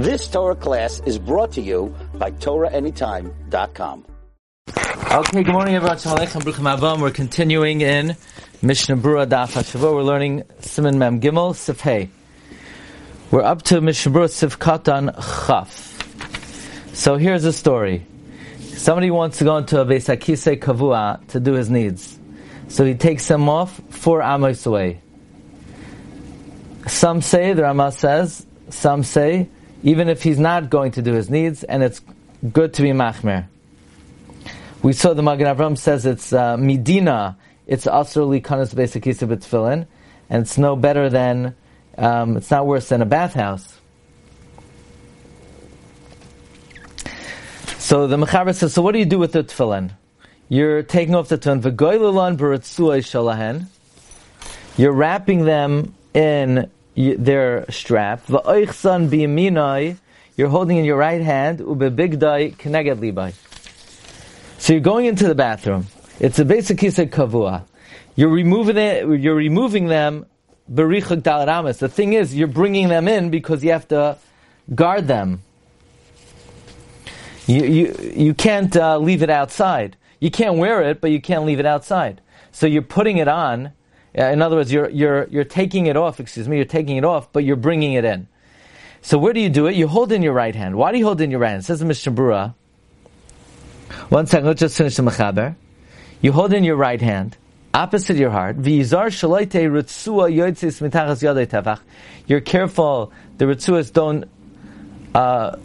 This Torah class is brought to you by TorahAnytime.com. Okay, good morning everyone. Shalom Aleichem, Abam. We're continuing in Mishnah Brura Daf. We're learning Siman Mem Gimel, Sif Hey. We're up to Mishnah Brura Sif Katan Chaf. So here's a story. Somebody wants to go into a Beis HaKisei Kavua to do his needs. So he takes him off four amos away. Some say, the Rama says, some say, even if he's not going to do his needs, and it's good to be machmer. We saw the Magen Avram says it's uh, midina, it's asr likanas besikisa b'tfilin, and it's no better than, um, it's not worse than a bathhouse. So the Mechaber says, so what do you do with the tefillin? You're taking off the tefillin, you're wrapping them in their strap. V'oichsan biyaminai, you're holding in your right hand, ubebigdai keneged libai. So you're going into the bathroom. It's a basic kisei kavua. You're removing it. You're removing them. The thing is, you're bringing them in because you have to guard them. You you you can't uh, leave it outside. You can't wear it, but you can't leave it outside. So you're putting it on in other words, you're, you're, you're taking it off, excuse me, you're taking it off, but you're bringing it in. So where do you do it? You hold in your right hand. Why do you hold in your right hand? It says the Mishnah Brura. One second, let's just finish the Mechaber. You hold in your right hand, opposite your heart. You're careful, the ritzuas don't, uh,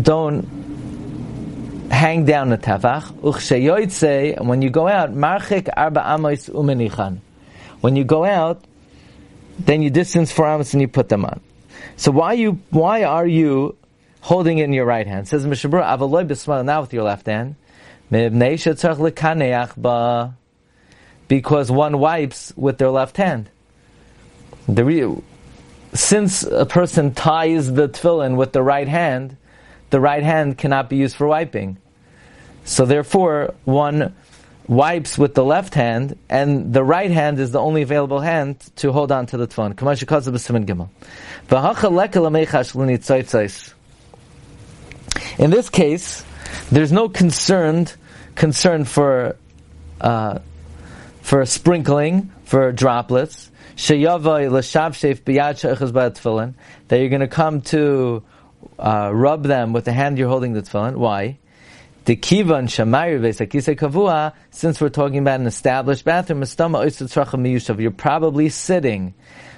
don't hang down the tefach. And when you go out, marchik arba amos umenichan. When you go out, then you distance four amos and you put them on. So why you why are you holding it in your right hand? Says Mishabur Avaloy Bismal now with your left hand. Because one wipes with their left hand. The since a person ties the tefillin with the right hand, the right hand cannot be used for wiping. So therefore, one wipes with the left hand, and the right hand is the only available hand to hold on to the tefillin. In this case, there's no concerned concern for uh, for sprinkling for droplets. That you're going to come to uh, rub them with the hand you're holding the tefillin. Why? The kivan vesakise kavua. Since we're talking about an established bathroom, you're probably sitting.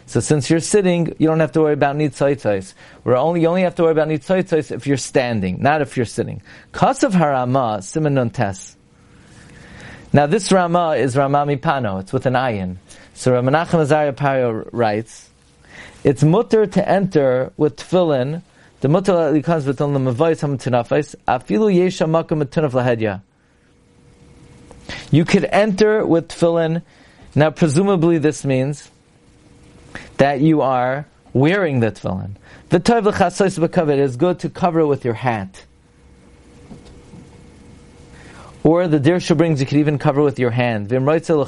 So since you're sitting, you don't have to worry about nitzoitzos. We're only you only have to worry about nitzoitzos if you're standing, not if you're sitting. Kasav harama siman tes. Now this Rama is Rama Mipano. It's with an ayin. So Ramanachem Azaria Pario writes, it's mutter to enter with tefillin the mutal likans v'ton lemavois hamutunafais afilu yesha makom lahedya. You could enter with tefillin. Now, presumably, this means that you are wearing the tefillin. The tov l'chasois b'kavod is good to cover it with your hat. Or the Dirshu brings you could even cover with your hand. V'imroitzel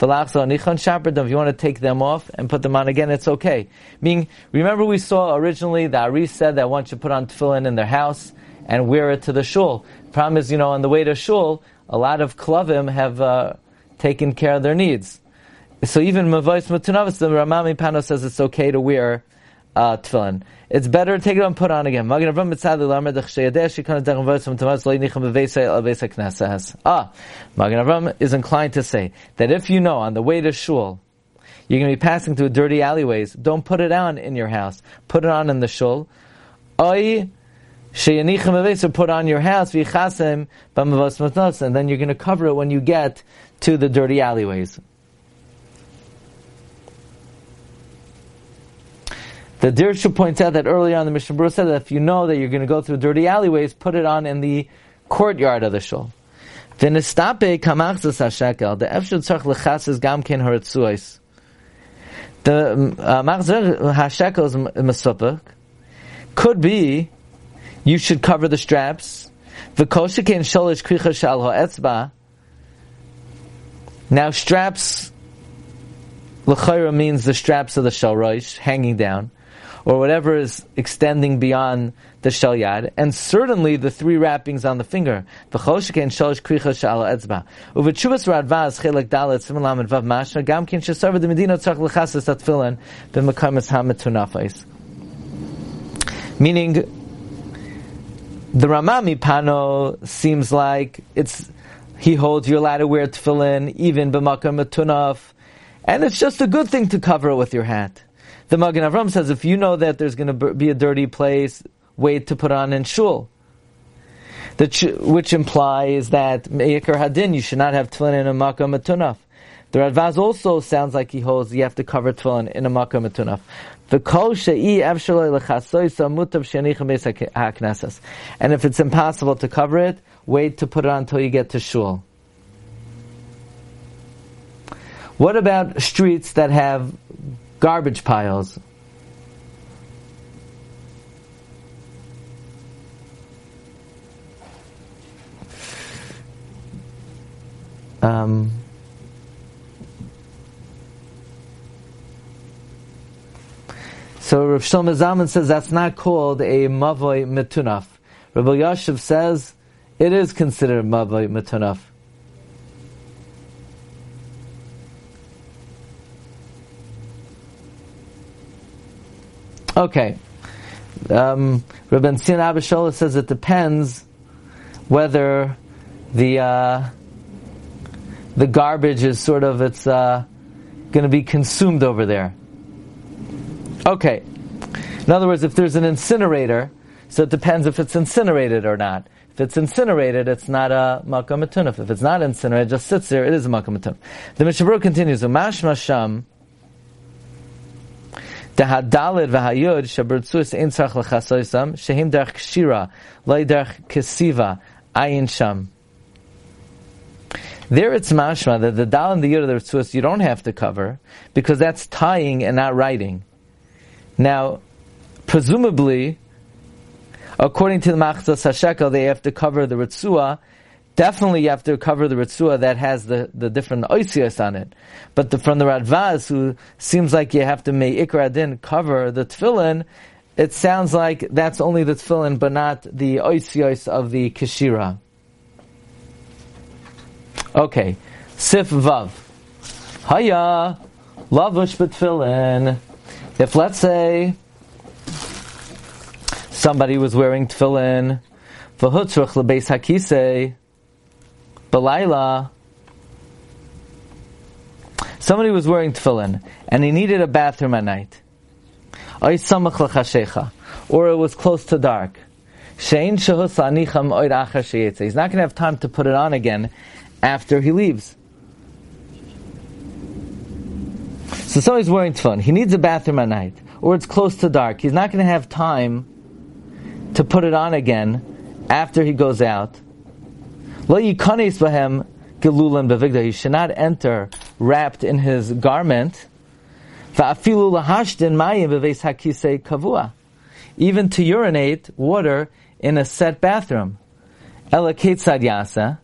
if you want to take them off and put them on again, it's okay. Meaning, remember we saw originally that Ari said that one should put on tefillin in their house and wear it to the shul. Problem is, you know, on the way to shul, a lot of klavim have uh, taken care of their needs. So even Mavais Matunavis, the Rama Mipano says it's okay to wear uh, tefillin. It's better to take it and put on again. Ah, Magen Avram is inclined to say that if you know on the way to shul, you're going to be passing through dirty alleyways, don't put it on in your house. Put it on in the shul. Oy, put on your house, and then you're going to cover it when you get to the dirty alleyways. The Dirshu points out that earlier on the Mishnah Berurah said that if you know that you're going to go through dirty alleyways, put it on in the courtyard of the shul. V'nistape kamachzas hashekel, the efshud tzarch lechasas gam ken haratzuais. The uh, Machzas Hashekel is mesupik. Could be, you should cover the straps. V'koshikein sholish kricha shal ha'etzba. Now straps, l'chayra means the straps of the shalroish, hanging down. Or whatever is extending beyond the shalyad, and certainly the three wrappings on the finger. And vav mashna gam kin shesarva the medina. Meaning, the Rama Mipano seems like it's he holds you're allowed to wear tefillin even b'makam metunaf, and it's just a good thing to cover it with your hat. The Magen Avram says if you know that there's going to be a dirty place, wait to put on in shul. Ch- which implies that Me'ikar Hadin, you should not have tefillin in a makam metunaf. The Radvaz also sounds like he holds you have to cover tefillin in a makam metunaf. And if it's impossible to cover it, wait to put it on until you get to shul. What about streets that have garbage piles? Um, so Rav Shlomo Zalman says that's not called a mavoy metunaf. Rav Elyashiv says it is considered mavoy metunaf. Okay. Um, Rav Ben Tzion Abba Shaul says it depends whether the uh, the garbage is sort of it's uh, going to be consumed over there. Okay. In other words, if there's an incinerator, so it depends if it's incinerated or not. If it's incinerated, it's not a makam. If it's not incinerated, it just sits there, it is a makam. The Mishabur continues, Umash masham Dahadalid v'hayud shabertzus ein tzarch lechasoisam shehim derech kshira loy derech kesiva ayin sham. There it's mashma that the dal and the yud of the ritzus you don't have to cover because that's tying and not writing. Now, presumably, according to the Machzas Hashekel, they have to cover the ritzua definitely you have to cover the ritzua that has the, the different oisios on it. But the, from the Radvaz, who seems like you have to make ikradin cover the tefillin, it sounds like that's only the tefillin, but not the oisios of the kishira. Okay, sif vav. Haya, lavush betfillin. If let's say somebody was wearing tefillin, v'hutzruch lebeis hakisei, Balayla, somebody was wearing tefillin and he needed a bathroom at night. Or it was close to dark. He's not going to have time to put it on again after he leaves. So somebody's wearing tefillin. He needs a bathroom at night, or it's close to dark. He's not going to have time to put it on again after he goes out. Lo yikanes bahem gelulim bevigda. He should not enter wrapped in his garment. Va'afilu lahashtin mayim beveis hakisei kavua. Even to urinate water in a set bathroom. Ela ketzad yasa.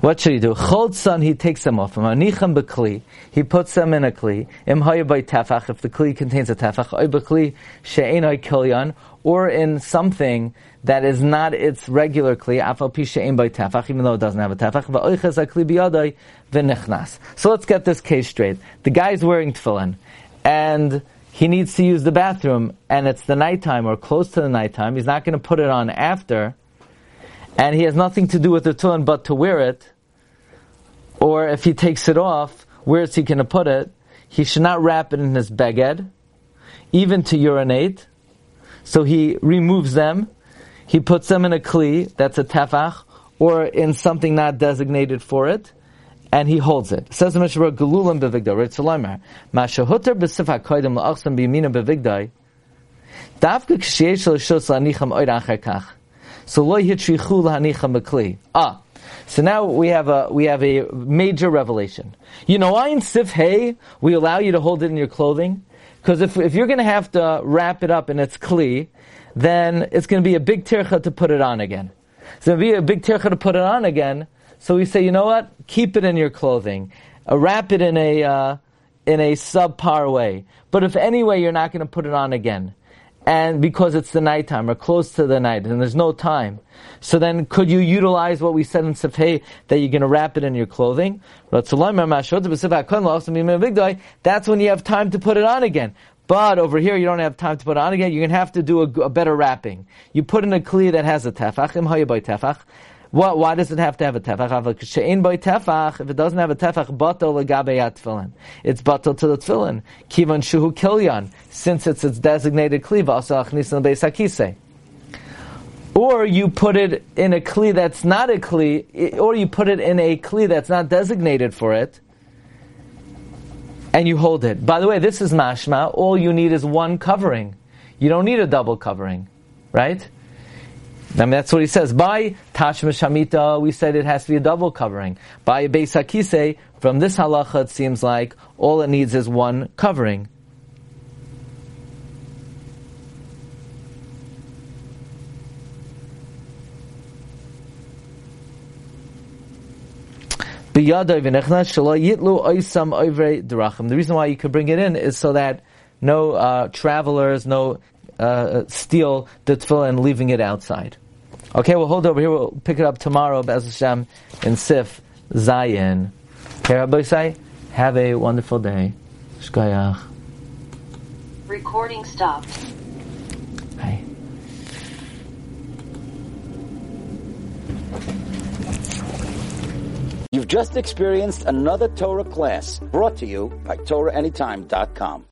What should he do? Chodson, he takes them off. Anicham bekli, he puts them in a kli. Im by tefach, if the kli contains a tefach, oy bekli she'enoi kilyan, or in something that is not its regular kli, afal pisha by tefach, even though it doesn't have a tefach, va'oiches a kli biyadai v'nichnas. So let's get this case straight. The guy's wearing tefillin, and he needs to use the bathroom, and it's the nighttime or close to the nighttime. He's not going to put it on after, and he has nothing to do with the tefillin but to wear it. Or if he takes it off, where is he going to put it? He should not wrap it in his beged, even to urinate. So he removes them he puts them in a kli, that's a tefach, or in something not designated for it, and he holds it. Says the Mishnah, Gelulim bevigdai, right? Salomer, Mashahuter b'sif hakoidim la'achsam b'yamina bevigdai, davka k'shiesh l'shos la'anicham oid kach. So lo yitrichu la'anicham b'kli. Ah, so now we have a we have a major revelation. You know why in Sif we allow you to hold it in your clothing? Because if, if you're going to have to wrap it up in its kli, then it's going to be a big tircha to put it on again. It's going to be a big tircha to put it on again. So we say, you know what? Keep it in your clothing. Uh, wrap it in a uh, in a subpar way. But if anyway you're not going to put it on again, and because it's the nighttime or close to the night and there's no time. So then could you utilize what we said in Sefei that you're going to wrap it in your clothing? That's when you have time to put it on again. But over here, you don't have time to put it on again. You're going to have to do a, a better wrapping. You put in a kli that has a tefach. tefach. What, why does it have to have a tefach? If it doesn't have a tefach. It's batal to the tefillin. Kivan shuhu kilyan. Since it's its designated kli, or you put it in a kli that's not a kli, or you put it in a kli that's not designated for it, and you hold it. By the way, this is mashma. All you need is one covering. You don't need a double covering, right? I mean, that's what he says. By Tashma Shamita, we said it has to be a double covering. By Beis Hakise, from this halacha, it seems like all it needs is one covering. The reason why you could bring it in is so that no uh, travelers, no uh, steal the tefillah and leaving it outside. Okay, we'll hold over here. We'll pick it up tomorrow, Bez Hashem, in Sif Zayin. Okay, Rabbi say, have a wonderful day. Shkayach. Recording stopped. Hey. You've just experienced another Torah class brought to you by TorahAnytime.com.